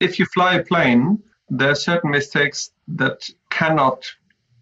if you fly a plane, there are certain mistakes that cannot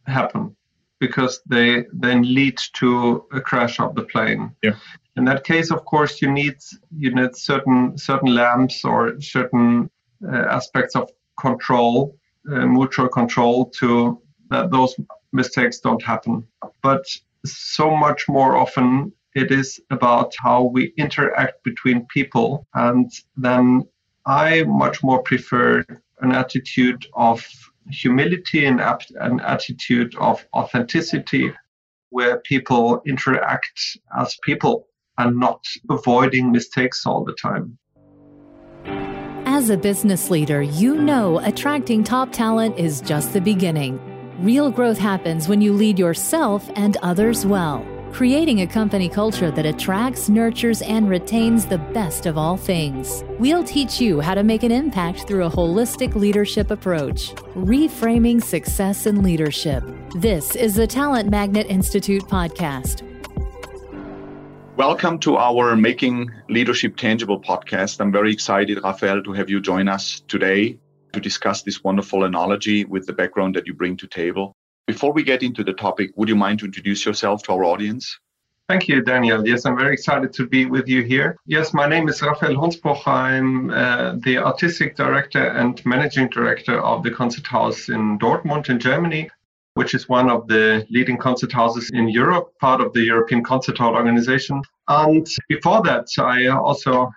happen because they then lead to a crash of the plane. Yeah. In that case, of course, you need you need certain certain lamps or certain uh, aspects of control, uh, mutual control, to that those mistakes don't happen. But so much more often, it is about how we interact between people, and then I much more prefer an attitude of humility and an attitude of authenticity where people interact as people and not avoiding mistakes all the time. As a business leader, you know attracting top talent is just the beginning. Real growth happens when you lead yourself and others well creating a company culture that attracts, nurtures, and retains the best of all things. We'll teach you how to make an impact through a holistic leadership approach, reframing success and leadership. This is the Talent Magnet Institute podcast. Welcome to our Making Leadership Tangible podcast. I'm very excited, Raphael, to have you join us today to discuss this wonderful analogy with the background that you bring to table. Before we get into the topic, would you mind to introduce yourself to our audience? Thank you, Daniel. Yes, I'm very excited to be with you here. Yes, my name is Raphael Hoensbroech. I'm uh, the artistic director and managing director of the concert house in Dortmund in Germany, which is one of the leading concert houses in Europe, part of the European Concert Hall Organization. And before that, I also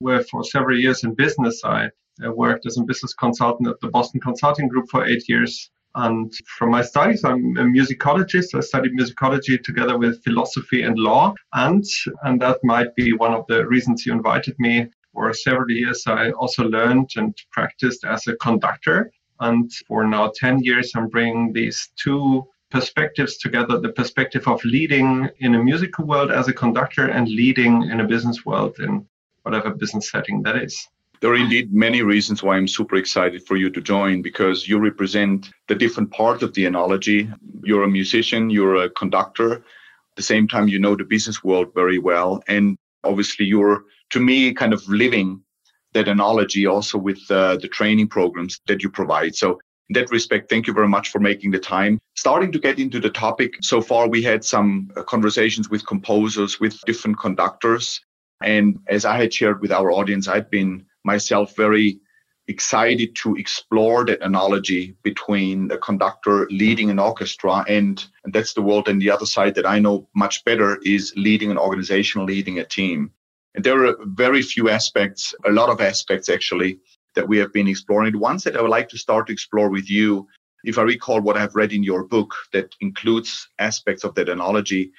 were for several years in business. I uh, worked as a business consultant at the Boston Consulting Group for eight years and from my studies, I'm a musicologist. I studied musicology together with philosophy and law. And, and that might be one of the reasons you invited me. For several years, I also learned and practiced as a conductor. And for now 10 years, I'm bringing these two perspectives together the perspective of leading in a musical world as a conductor and leading in a business world in whatever business setting that is. There are indeed many reasons why I'm super excited for you to join because you represent the different part of the analogy. You're a musician, you're a conductor. At the same time, you know the business world very well. And obviously, you're, to me, kind of living that analogy also with uh, the training programs that you provide. So, in that respect, thank you very much for making the time. Starting to get into the topic, so far we had some uh, conversations with composers, with different conductors. And as I had shared with our audience, I'd been myself very excited to explore that analogy between a conductor leading an orchestra and, and that's the world and the other side that I know much better is leading an organization, leading a team. And there are very few aspects, a lot of aspects actually, that we have been exploring. The ones that I would like to start to explore with you, if I recall what I've read in your book that includes aspects of that analogy,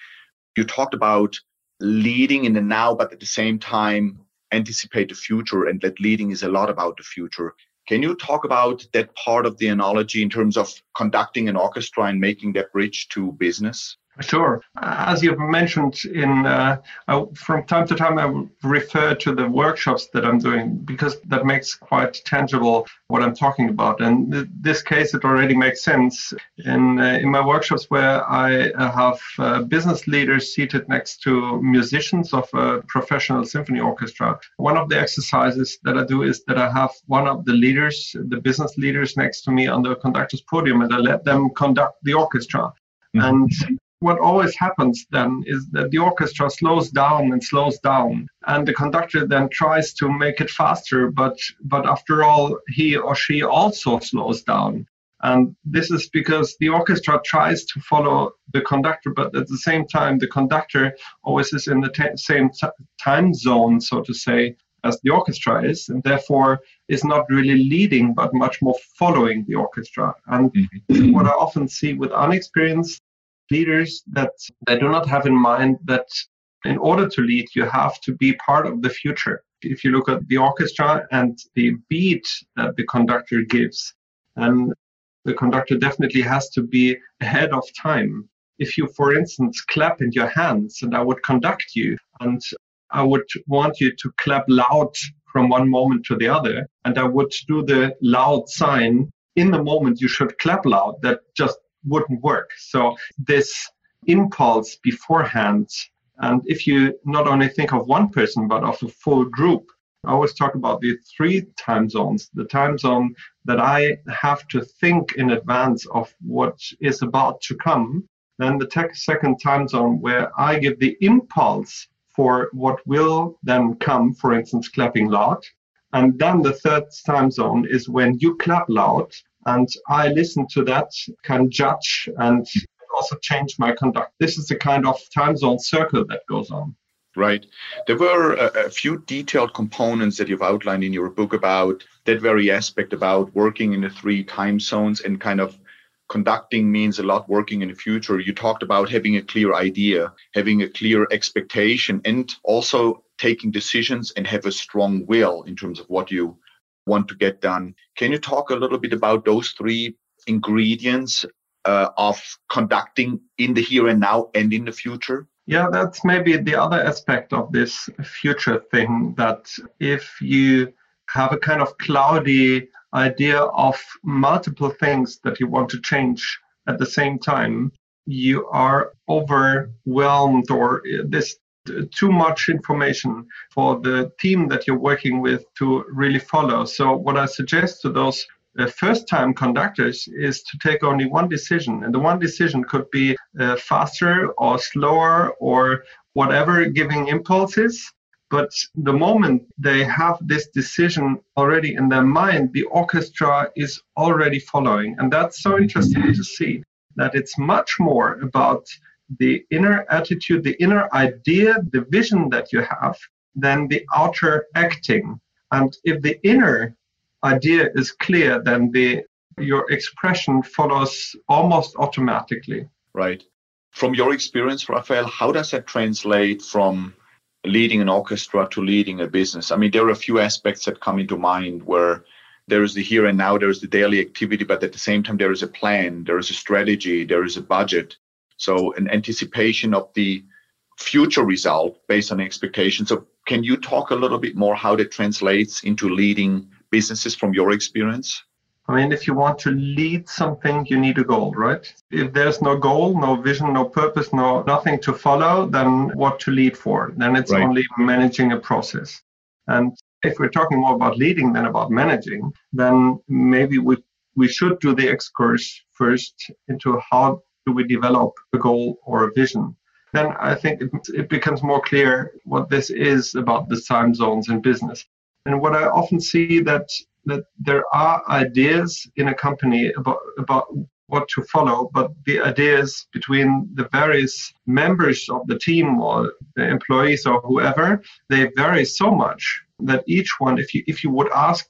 you talked about leading in the now, but at the same time anticipate the future and that leading is a lot about the future. Can you talk about that part of the analogy in terms of conducting an orchestra and making that bridge to business? Sure. As you've mentioned, in uh, I, from time to time, I refer to the workshops that I'm doing because that makes quite tangible what I'm talking about. And in this case, it already makes sense. In uh, in my workshops, where I uh, have uh, business leaders seated next to musicians of a professional symphony orchestra, one of the exercises that I do is that I have one of the leaders, the business leaders, next to me on the conductor's podium, and I let them conduct the orchestra. Mm-hmm. And what always happens then is that the orchestra slows down and slows down and the conductor then tries to make it faster but but after all he or she also slows down and this is because the orchestra tries to follow the conductor but at the same time the conductor always is in the t- same t- time zone so to say as the orchestra is, and therefore is not really leading, but much more following the orchestra. And mm-hmm. what I often see with unexperienced leaders that they do not have in mind that in order to lead, you have to be part of the future. If you look at the orchestra and the beat that the conductor gives, and the conductor definitely has to be ahead of time. If you, for instance, clap in your hands and I would conduct you and I would want you to clap loud from one moment to the other, and I would do the loud sign in the moment you should clap loud, that just wouldn't work. So this impulse beforehand, and if you not only think of one person but of a full group, I always talk about the three time zones the time zone that I have to think in advance of what is about to come. Then the second time zone where I give the impulse for what will then come, for instance, clapping loud. And then the third time zone is when you clap loud and I listen to that, can judge and also change my conduct. This is the kind of time zone circle that goes on. Right. There were a, a, few detailed components that you've outlined in your book about that very aspect about working in the three time zones and kind of conducting means a lot working in the future. You talked about having a clear idea, having a clear expectation, and also taking decisions and have a strong will in terms of what you want to get done. Can you talk a little bit about those three ingredients uh, of conducting in the here and now and in the future? Yeah, that's maybe the other aspect of this future thing that if you have a kind of cloudy idea of multiple things that you want to change at the same time, you are overwhelmed or this too much information for the team that you're working with to really follow. So, what I suggest to those uh, first time conductors is to take only one decision. And the one decision could be uh, faster or slower or whatever giving impulses. But the moment they have this decision already in their mind, the orchestra is already following. And that's so interesting to see that it's much more about the inner attitude, the inner idea, the vision that you have, than the outer acting. And if the inner idea is clear, then the your expression follows almost automatically. Right. From your experience, Raphael, how does that translate from leading an orchestra to leading a business? I mean, there are a few aspects that come into mind where there is the here and now, there is the daily activity, but at the same time, there is a plan, there is a strategy, there is a budget. So, an anticipation of the future result based on expectations. So, can you talk a little bit more how that translates into leading businesses from your experience? I mean, if you want to lead something, you need a goal, right? If there's no goal, no vision, no purpose, no nothing to follow, then what to lead for? Then it's right. only managing a process. And if we're talking more about leading than about managing, then maybe we we should do the excurse first into how do we develop a goal or a vision. Then I think it, it becomes more clear what this is about the time zones in business. And what I often see that that there are ideas in a company about about what to follow, but the ideas between the various members of the team or the employees or whoever, they vary so much that each one, if you if you would ask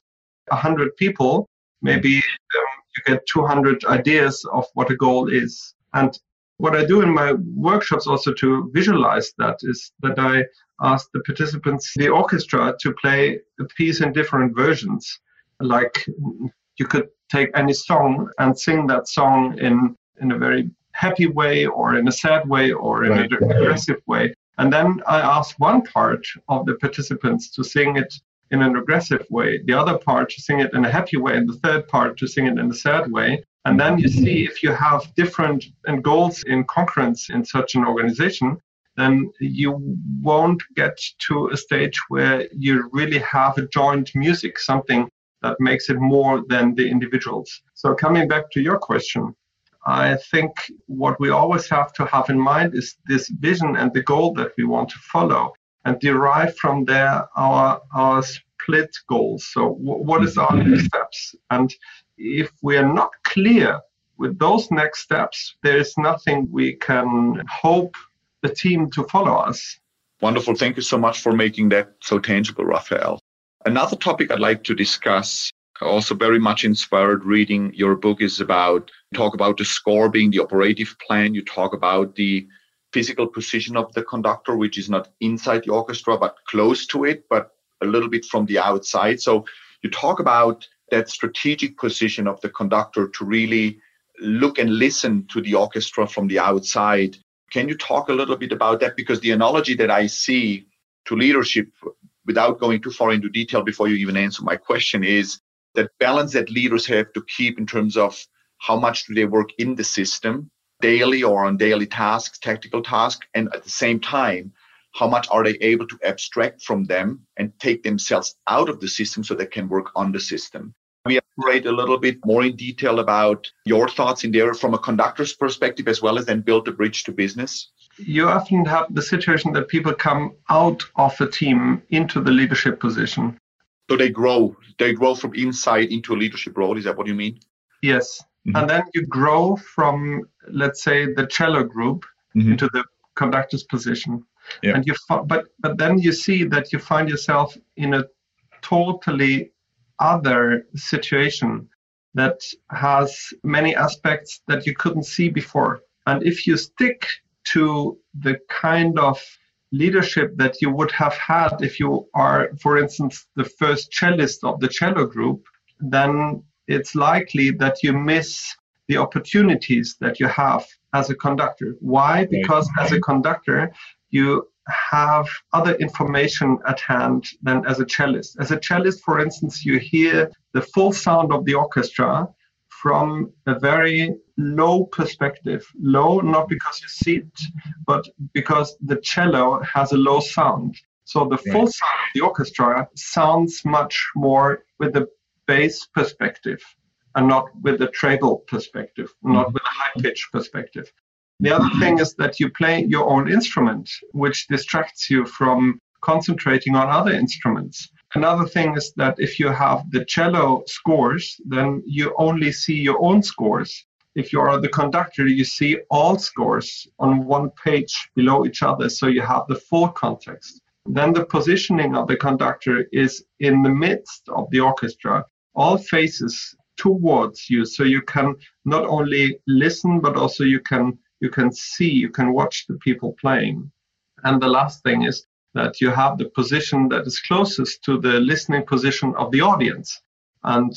hundred people, maybe um, you get 200 ideas of what a goal is. And what I do in my workshops also to visualize that is that I ask the participants, the orchestra, to play a piece in different versions. Like you could take any song and sing that song in, in a very happy way or in a sad way or in right. an aggressive way. And then I ask one part of the participants to sing it in an aggressive way, the other part to sing it in a happy way, and the third part to sing it in a sad way. And then you see if you have different goals in concurrence in such an organization, then you won't get to a stage where you really have a joint music, something that makes it more than the individuals. So, coming back to your question, I think what we always have to have in mind is this vision and the goal that we want to follow and derive from there our, our split goals. So, what is our next steps? And if we are not clear with those next steps, there is nothing we can hope the team to follow us. Wonderful. Thank you so much for making that so tangible, Raphael. Another topic I'd like to discuss, also very much inspired reading your book, is about talk about the score being the operative plan. You talk about the physical position of the conductor, which is not inside the orchestra, but close to it, but a little bit from the outside. So you talk about that strategic position of the conductor to really look and listen to the orchestra from the outside can you talk a little bit about that? Because the analogy that I see to leadership, without going too far into detail before you even answer my question, is that balance that leaders have to keep in terms of how much do they work in the system daily or on daily tasks, tactical tasks, and at the same time, how much are they able to abstract from them and take themselves out of the system so they can work on the system elaborate a little bit more in detail about your thoughts in there from a conductor's perspective as well as then build a bridge to business you often have the situation that people come out of a team into the leadership position so they grow they grow from inside into a leadership role is that what you mean yes mm-hmm. and then you grow from let's say the cello group mm-hmm. into the conductor's position yeah. and you but but then you see that you find yourself in a totally other situation that has many aspects that you couldn't see before. And if you stick to the kind of leadership that you would have had if you are for instance the first cellist of the cello group then it's likely that you miss the opportunities that you have as a conductor. Why? Because as a conductor you have other information at hand than as a cellist. As a cellist, for instance, you hear the full sound of the orchestra from a very low perspective. Low, not because you see it, but because the cello has a low sound. So the full sound of the orchestra sounds much more with the bass perspective and not with the treble perspective, not mm-hmm. with a high pitch perspective. The other mm-hmm. thing is that you play your own instrument, which distracts you from concentrating on other instruments. Another thing is that if you have the cello scores, then you only see your own scores. If you are the conductor, you see all scores on one page below each other, so you have the full context. Then the positioning of the conductor is in the midst of the orchestra, all faces towards you, so you can not only listen, but also you can you can see, you can watch the people playing. And the last thing is that you have the position that is closest to the listening position of the audience. And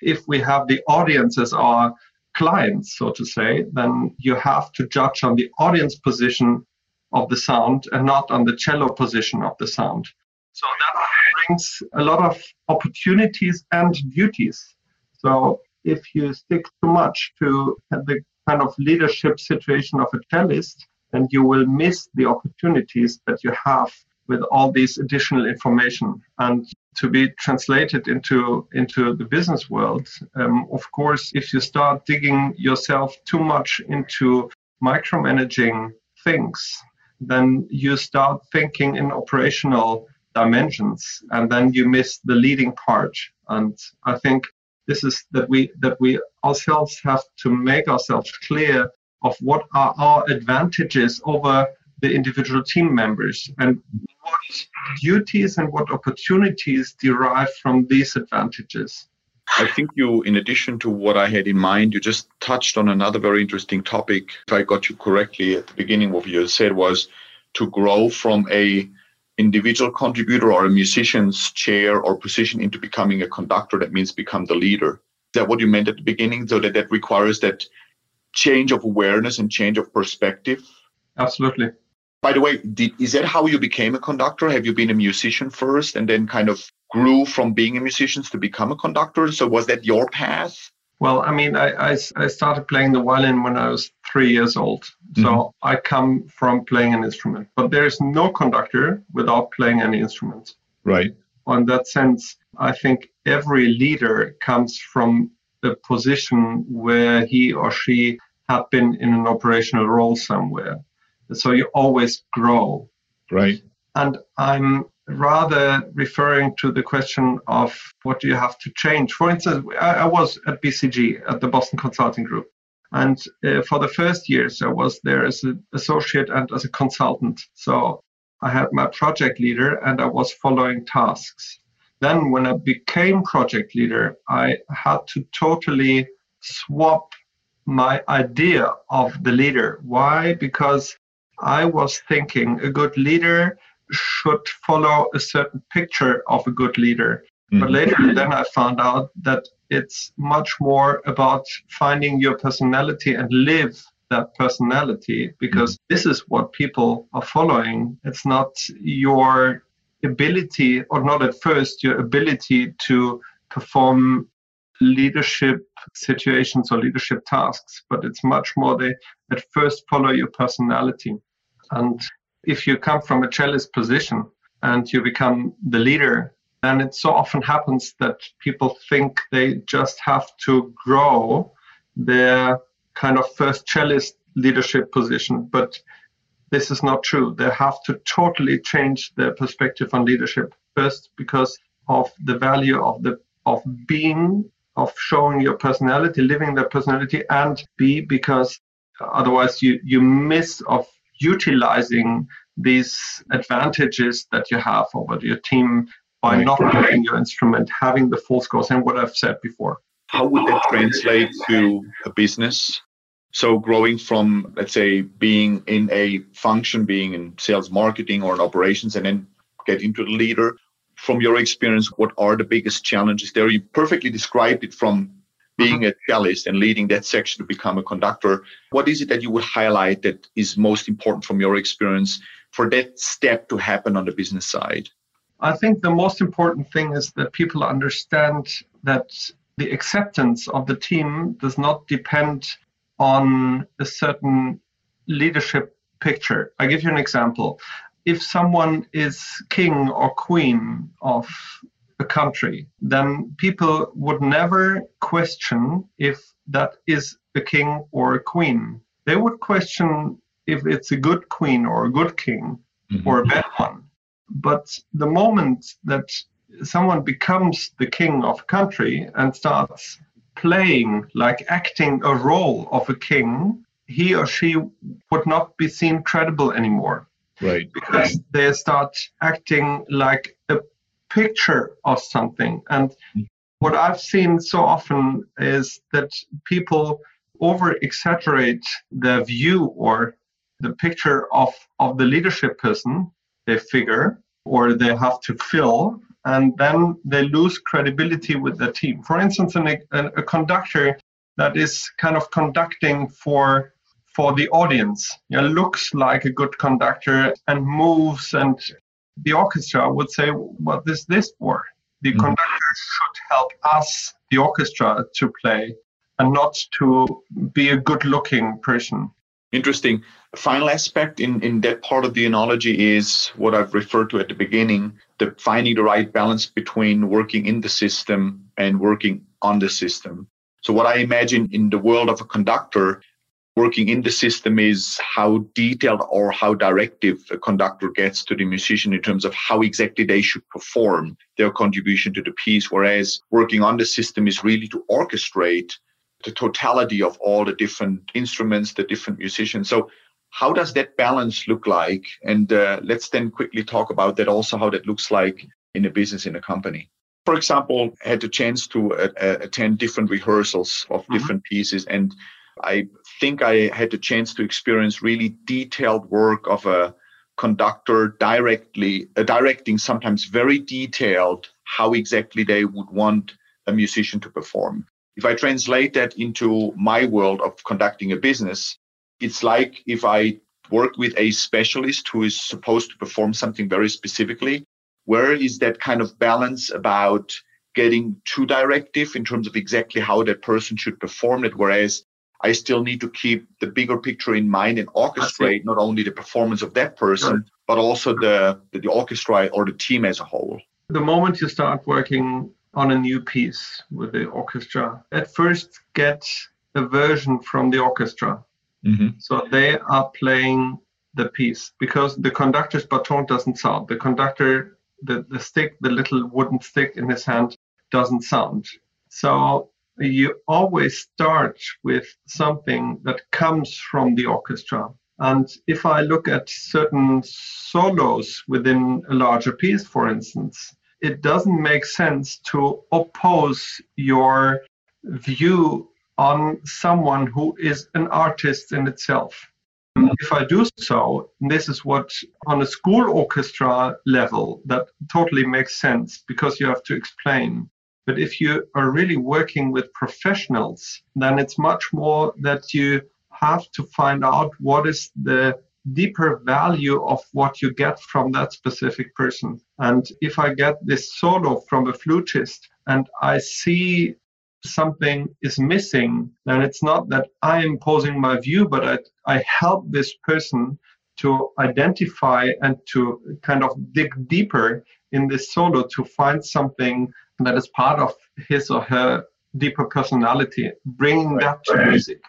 if we have the audience as our clients, so to say, then you have to judge on the audience position of the sound and not on the cello position of the sound. So that brings a lot of opportunities and duties. So if you stick too much to the kind of leadership situation of a cellist, and you will miss the opportunities that you have with all these additional information. And to be translated into into the business world um, of course if you start digging yourself too much into micromanaging things then you start thinking in operational dimensions and then you miss the leading part. And i think this is that we that we ourselves have to make ourselves clear of what are our advantages over the individual team members and what duties and what opportunities derive from these advantages. I think you, in addition to what I had in mind, you just touched on another very interesting topic. If I got you correctly at the beginning, what you said was to grow from a individual contributor or a musician's chair or position into becoming a conductor that means become the leader. Is that what you meant at the beginning? So that that requires that change of awareness and change of perspective? Absolutely. By the way did, is that how you became a conductor? Have you been a musician first and then kind of grew from being a musician to become a conductor? So was that your path well, I mean, I, I, I, started playing the violin when I was three years old. So mm-hmm. I come from playing an instrument. But there is no conductor without playing any instrument. Right. In that sense, I think every leader comes from a position where he or she had been in an operational role somewhere. So you always grow. Right. And I'm rather referring to the question of what do you have to change. For instance, I, I was at BCG, at the Boston Consulting Group. And uh, for the first years, I was there as an associate and as a consultant. So I had my project leader and I was following tasks. Then, when I became project leader, I had to totally swap my idea of the leader. Why? Because I was thinking a good leader should follow a certain picture of a good leader. Mm-hmm. But later, then I found out that it's much more about finding your personality and live that personality because mm-hmm. this is what people are following. It's not your ability, or not at first, your ability to perform leadership situations or leadership tasks, but it's much more they at first follow your personality. And if you come from a cellist position and you become the leader, then it so often happens that people think they just have to grow their kind of first cellist leadership position. But this is not true. They have to totally change their perspective on leadership. First, because of the value of the of being, of showing your personality, living their personality, and B, because otherwise you, you miss of utilizing these advantages that you have over your team by not having your instrument, having the full scores, and what I've said before. How would that translate to a business? So growing from, let's say, being in a function, being in sales marketing or in operations, and then get into the leader. From your experience, what are the biggest challenges there? You perfectly described it from being mm-hmm. a cellist and leading that section to become a conductor. What is it that you would highlight that is most important from your experience for that step to happen on the business side? I think the most important thing is that people understand that the acceptance of the team does not depend on a certain leadership picture. I give you an example. If someone is king or queen of a country, then people would never question if that is a king or a queen. They would question if it's a good queen or a good king mm-hmm. or a bad one. But the moment that someone becomes the king of a country and starts playing, like acting a role of a king, he or she would not be seen credible anymore. Right. Because they start acting like a picture of something. And what I've seen so often is that people over exaggerate their view or the picture of, of the leadership person they figure or they have to fill and then they lose credibility with the team. For instance, an, a, a conductor that is kind of conducting for for the audience, you know, looks like a good conductor and moves, and the orchestra would say, "What is this for?" The mm-hmm. conductor should help us, the orchestra, to play, and not to be a good-looking person. Interesting. Final aspect in, in that part of the analogy is what I've referred to at the beginning the finding the right balance between working in the system and working on the system. So, what I imagine in the world of a conductor, working in the system is how detailed or how directive a conductor gets to the musician in terms of how exactly they should perform their contribution to the piece. Whereas working on the system is really to orchestrate the totality of all the different instruments, the different musicians. So, how does that balance look like? And uh, let's then quickly talk about that also, how that looks like in a business, in a company. For example, I had the chance to uh, uh attend different rehearsals of mm-hmm. different pieces, and I think I had the chance to experience really detailed work of a conductor directly uh, directing sometimes very detailed how exactly they would want a musician to perform if I translate that into my world of conducting a business, it's like if I work with a specialist who is supposed to perform something very specifically. Where is that kind of balance about getting too directive in terms of exactly how that person should perform it? Whereas I still need to keep the bigger picture in mind and orchestrate not only the performance of that person, but also the, the, the orchestra or the team as a whole. The moment you start working on a new piece with the orchestra. At first, get a version from the orchestra. Mm-hmm. So they are playing the piece because the conductor's baton doesn't sound. The conductor, the, the stick, the little wooden stick in his hand doesn't sound. So you always start with something that comes from the orchestra. And if I look at certain solos within a larger piece, for instance, it doesn't make sense to oppose your view on someone who is an artist in itself. If I do so, this is what on a school orchestra level that totally makes sense because you have to explain. But if you are really working with professionals, then it's much more that you have to find out what is the deeper value of what you get from that specific person. And if I get this solo from a flutist and I see something is missing, then it's not that I am imposing my view, but I, I help this person to identify and to kind of dig deeper in this solo to find something that is part of his or her deeper personality, bringing that to music.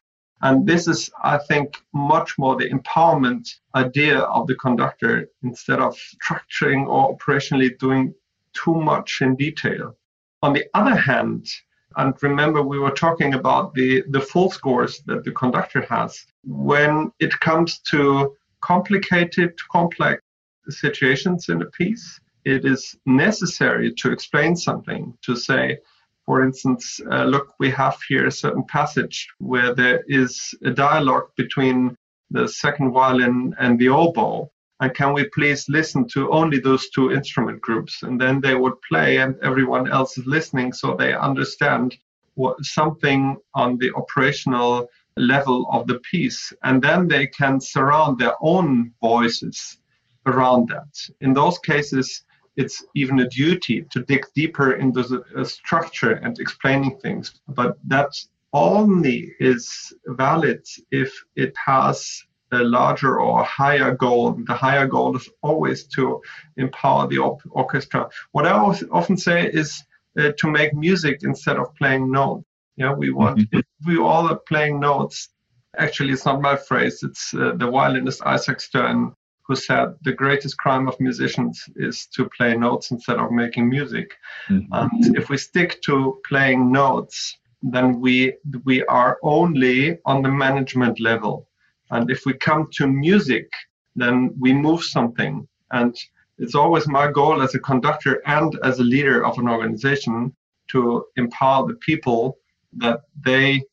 And this is, I think, much more the empowerment idea of the conductor instead of structuring or operationally doing too much in detail. On the other hand, and remember we were talking about the, the full scores that the conductor has, when it comes to complicated, complex situations in a piece, it is necessary to explain something, to say, for instance, uh, look, we have here a certain passage where there is a dialogue between the second violin and the oboe. And can we please listen to only those two instrument groups? And then they would play, and everyone else is listening so they understand what, something on the operational level of the piece. And then they can surround their own voices around that. In those cases, it's even a duty to dig deeper into the structure and explaining things. But that only is valid if it has a larger or higher goal. The higher goal is always to empower the op- orchestra. What I often say is uh, to make music instead of playing notes. Yeah, we want mm-hmm. if we all are playing notes. Actually, it's not my phrase. It's uh, the violinist Isaac Stern who said the greatest crime of musicians is to play notes instead of making music. Mm-hmm. And if we stick to playing notes, then we we are only on the management level. And if we come to music, then we move something. And it's always my goal as a conductor and as a leader of an organization to empower the people that they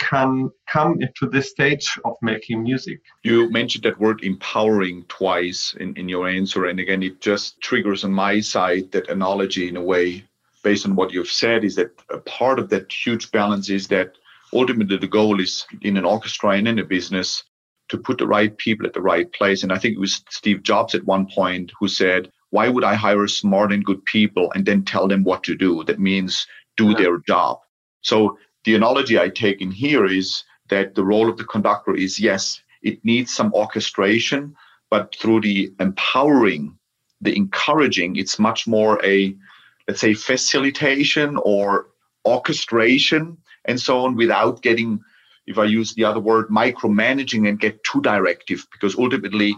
can come into this stage of making music. You mentioned that word empowering twice in, in your answer. And again, it just triggers on my side that analogy in a way, based on what you've said, is that a part of that huge balance is that ultimately the goal is in an orchestra and in a business to put the right people at the right place. And I think it was Steve Jobs at one point who said, Why would I hire smart and good people and then tell them what to do? That means do yeah. their job. So the analogy I take in here is that the role of the conductor is yes, it needs some orchestration, but through the empowering, the encouraging, it's much more a, let's say, facilitation or orchestration and so on without getting, if I use the other word, micromanaging and get too directive, because ultimately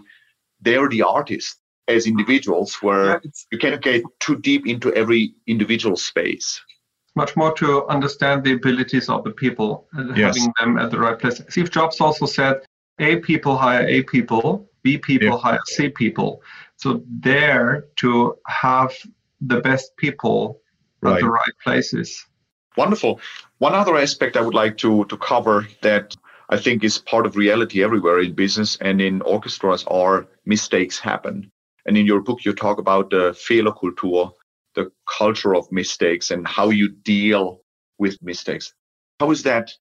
they're the artists as individuals where yeah, you cannot get too deep into every individual space much more to understand the abilities of the people and yes. having them at the right place. Steve Jobs also said, A people hire A people, B people yeah. hire C people. So there to have the best people right. at the right places. Wonderful. One other aspect I would like to, to cover that I think is part of reality everywhere in business and in orchestras are mistakes happen. And in your book, you talk about the Fehlerkultur, the culture of mistakes and how you deal with mistakes. How is that?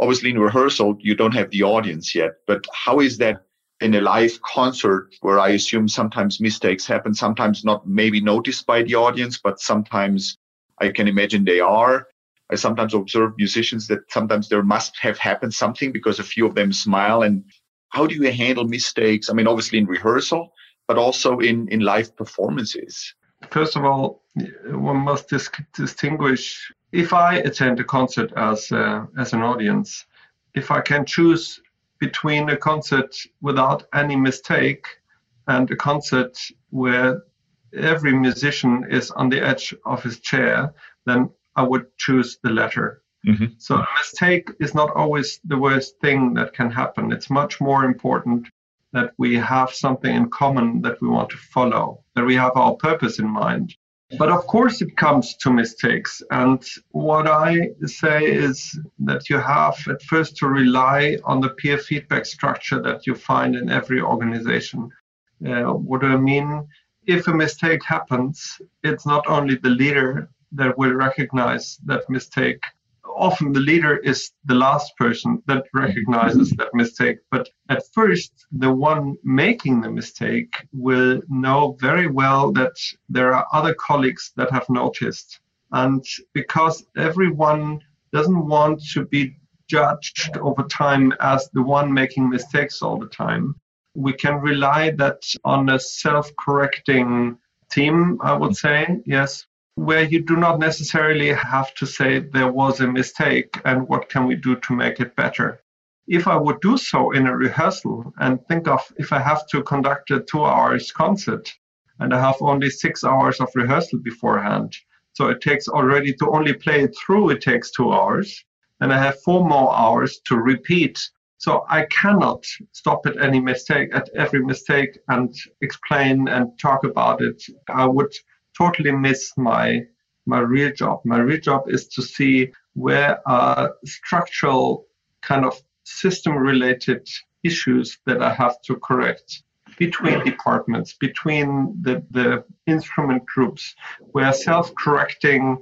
Obviously, in rehearsal, you don't have the audience yet, but how is that in a live concert where I assume sometimes mistakes happen, sometimes not maybe noticed by the audience, but sometimes I can imagine they are. I sometimes observe musicians that sometimes there must have happened something because a few of them smile. And how do you handle mistakes? I mean, obviously in rehearsal, but also in, in live performances first of all, one must dis- distinguish if I attend a concert as uh, as an audience, if I can choose between a concert without any mistake and a concert where every musician is on the edge of his chair, then I would choose the latter. Mm-hmm. So a mistake is not always the worst thing that can happen. It's much more important that we have something in common that we want to follow, that we have our purpose in mind. But of course, it comes to mistakes. And what I say is that you have at first to rely on the peer feedback structure that you find in every organization. Uh, what do I mean? If a mistake happens, it's not only the leader that will recognize that mistake, often the leader is the last person that recognizes that mistake. But at first, the one making the mistake will know very well that there are other colleagues that have noticed. And because everyone doesn't want to be judged over time as the one making mistakes all the time, we can rely that on a self-correcting team, I would say, yes, where you do not necessarily have to say there was a mistake and what can we do to make it better. If I would do so in a rehearsal and think of if I have to conduct a two hours concert and I have only six hours of rehearsal beforehand, so it takes already to only play it through, it takes two hours. And I have four more hours to repeat so I cannot stop at any mistake, at every mistake, and explain and talk about it. I would totally miss my my real job. My real job is to see where are structural kind of system related issues that I have to correct between departments, between the, the instrument groups, where self correcting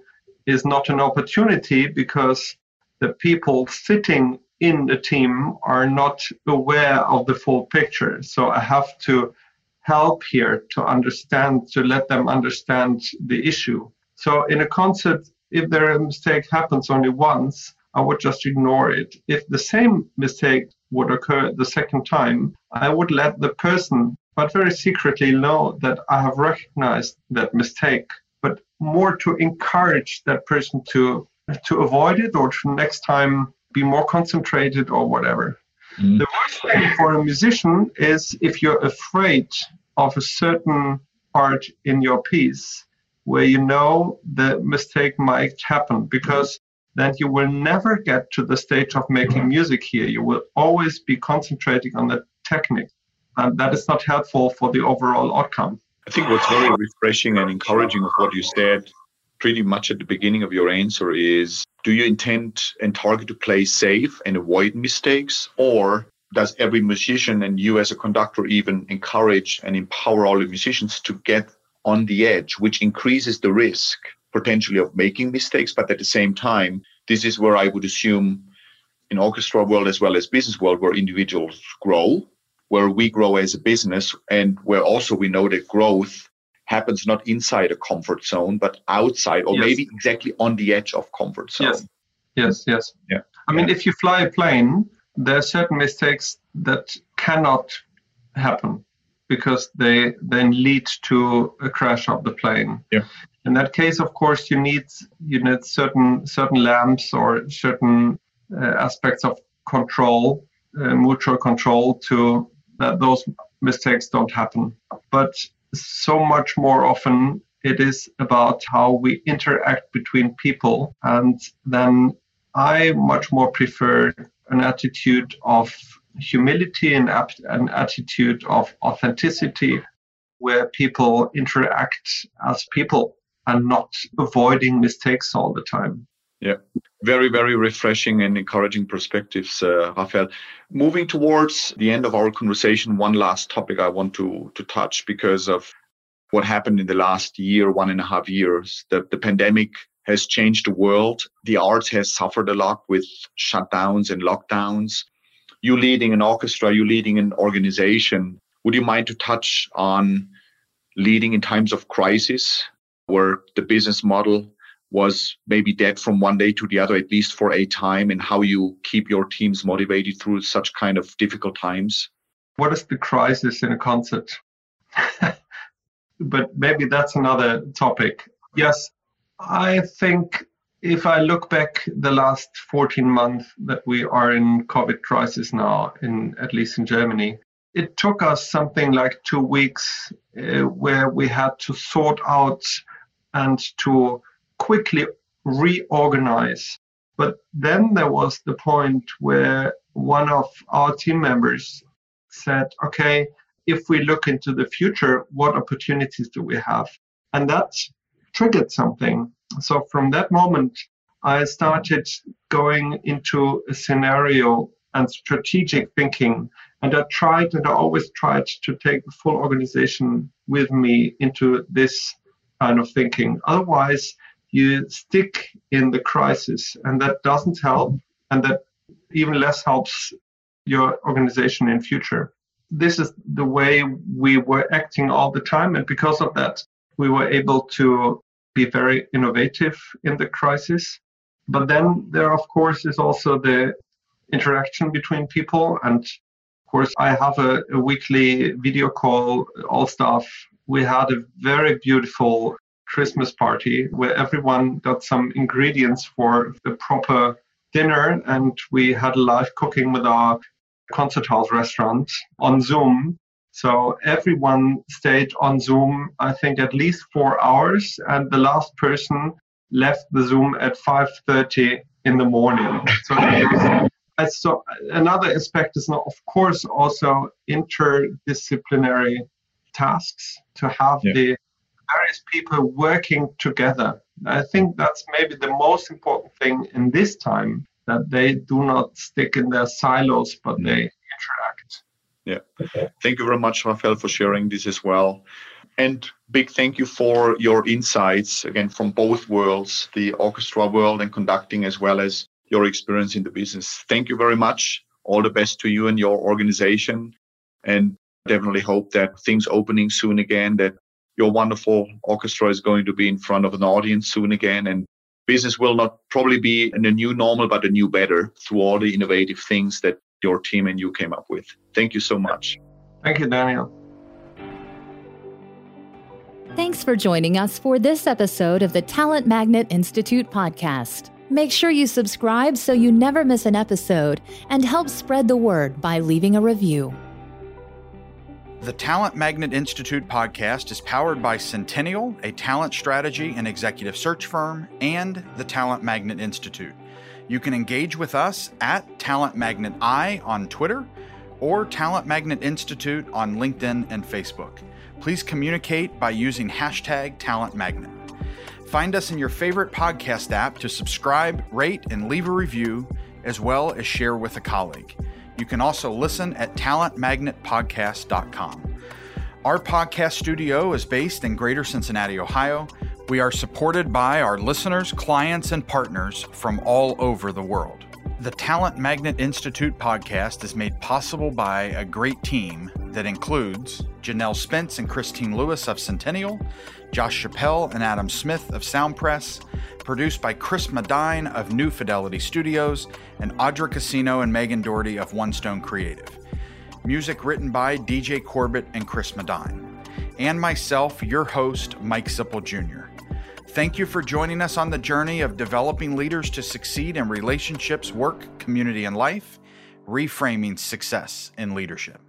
is not an opportunity because the people sitting in the team are not aware of the full picture. So I have to help here to understand, to let them understand the issue. So in a concert, if their mistake happens only once, I would just ignore it. If the same mistake would occur the second time, I would let the person, but very secretly, know that I have recognized that mistake, but more to encourage that person to to avoid it or to next time be more concentrated or whatever. Mm. The worst thing for a musician is if you're afraid of a certain part in your piece where you know the mistake might happen because then you will never get to the stage of making music here. You will always be concentrating on the technique. And that is not helpful for the overall outcome. I think what's very refreshing and encouraging of what you said pretty much at the beginning of your answer is do you intend and target to play safe and avoid mistakes? Or does every musician and you as a conductor even encourage and empower all the musicians to get on the edge which increases the risk potentially of making mistakes? But at the same time this is where i would assume in orchestra world as well as business world where individuals grow where we grow as a business and where also we know that growth happens not inside a comfort zone, but outside, or yes. maybe exactly on the edge of comfort zone. Yes, yes, yes. Yeah. I mean, if you fly a plane, there are certain mistakes that cannot happen because they then lead to a crash of the plane. Yeah. In that case, of course, you need you need certain certain lamps or certain uh, aspects of control, uh, mutual control, to that those mistakes don't happen. But so much more often it is about how we interact between people. And then I much more prefer an attitude of humility and an attitude of authenticity where people interact as people and not avoiding mistakes all the time. Yeah, very, very refreshing and encouraging perspectives, uh, Raphael. Moving towards the end of our conversation, one last topic I want to, to touch because of what happened in the last year, one and a half years. The, the pandemic has changed the world. The arts has suffered a lot with shutdowns and lockdowns. You leading an orchestra, you leading an organization. Would you mind to touch on leading in times of crisis where the business model was maybe dead from one day to the other, at least for a time, and how you keep your teams motivated through such kind of difficult times? What is the crisis in a concert? but maybe that's another topic. Yes, I think if I look back the last 14 months that we are in COVID crisis now, in at least in Germany, it took us something like two weeks uh, where we had to sort out and to quickly reorganize. But then there was the point where one of our team members said, okay, if we look into the future, what opportunities do we have? And that triggered something. So from that moment, I started going into a scenario and strategic thinking. And I tried and I always tried to take the full organization with me into this kind of thinking. Otherwise, you stick in the crisis, and that doesn't help, and that even less helps your organization in future. This is the way we were acting all the time, and because of that, we were able to be very innovative in the crisis. But then there, of course, is also the interaction between people, and of course, I have a, a weekly video call, all staff. We had a very beautiful Christmas party where everyone got some ingredients for the proper dinner, and we had live cooking with our concert hall restaurant on Zoom. So everyone stayed on Zoom, I think, at least four hours, and the last person left the Zoom at 5:30 in the morning. So, so another aspect is, of course, also interdisciplinary tasks to have yeah. the various people working together. I think that's maybe the most important thing in this time that they do not stick in their silos, but mm. they interact. Yeah. Thank you very much, Raphael, for sharing this as well. And big thank you for your insights again from both worlds, the orchestra world and conducting, as well as your experience in the business. Thank you very much. All the best to you and your organization. And definitely hope that things opening soon again, that your wonderful orchestra is going to be in front of an audience soon again. And business will not probably be in a new normal, but a new better through all the innovative things that your team and you came up with. Thank you so much. Thank you, Daniel. Thanks for joining us for this episode of the Talent Magnet Institute podcast. Make sure you subscribe so you never miss an episode and help spread the word by leaving a review. The Talent Magnet Institute podcast is powered by Centennial, a talent strategy and executive search firm, and the Talent Magnet Institute. You can engage with us at Talent Magnet I on Twitter or Talent Magnet Institute on LinkedIn and Facebook. Please communicate by using hashtag Talent Magnet. Find us in your favorite podcast app to subscribe, rate, and leave a review, as well as share with a colleague. You can also listen at talentmagnetpodcast.com. Our podcast studio is based in Greater Cincinnati, Ohio. We are supported by our listeners, clients, and partners from all over the world. The Talent Magnet Institute podcast is made possible by a great team that includes Janelle Spence and Christine Lewis of Centennial, Josh Chappelle and Adam Smith of Soundpress, produced by Chris Madine of New Fidelity Studios, and Audra Casino and Megan Doherty of One Stone Creative. Music written by DJ Corbett and Chris Madine. And myself, your host, Mike Sipple Jr. Thank you for joining us on the journey of developing leaders to succeed in relationships, work, community, and life, reframing success in leadership.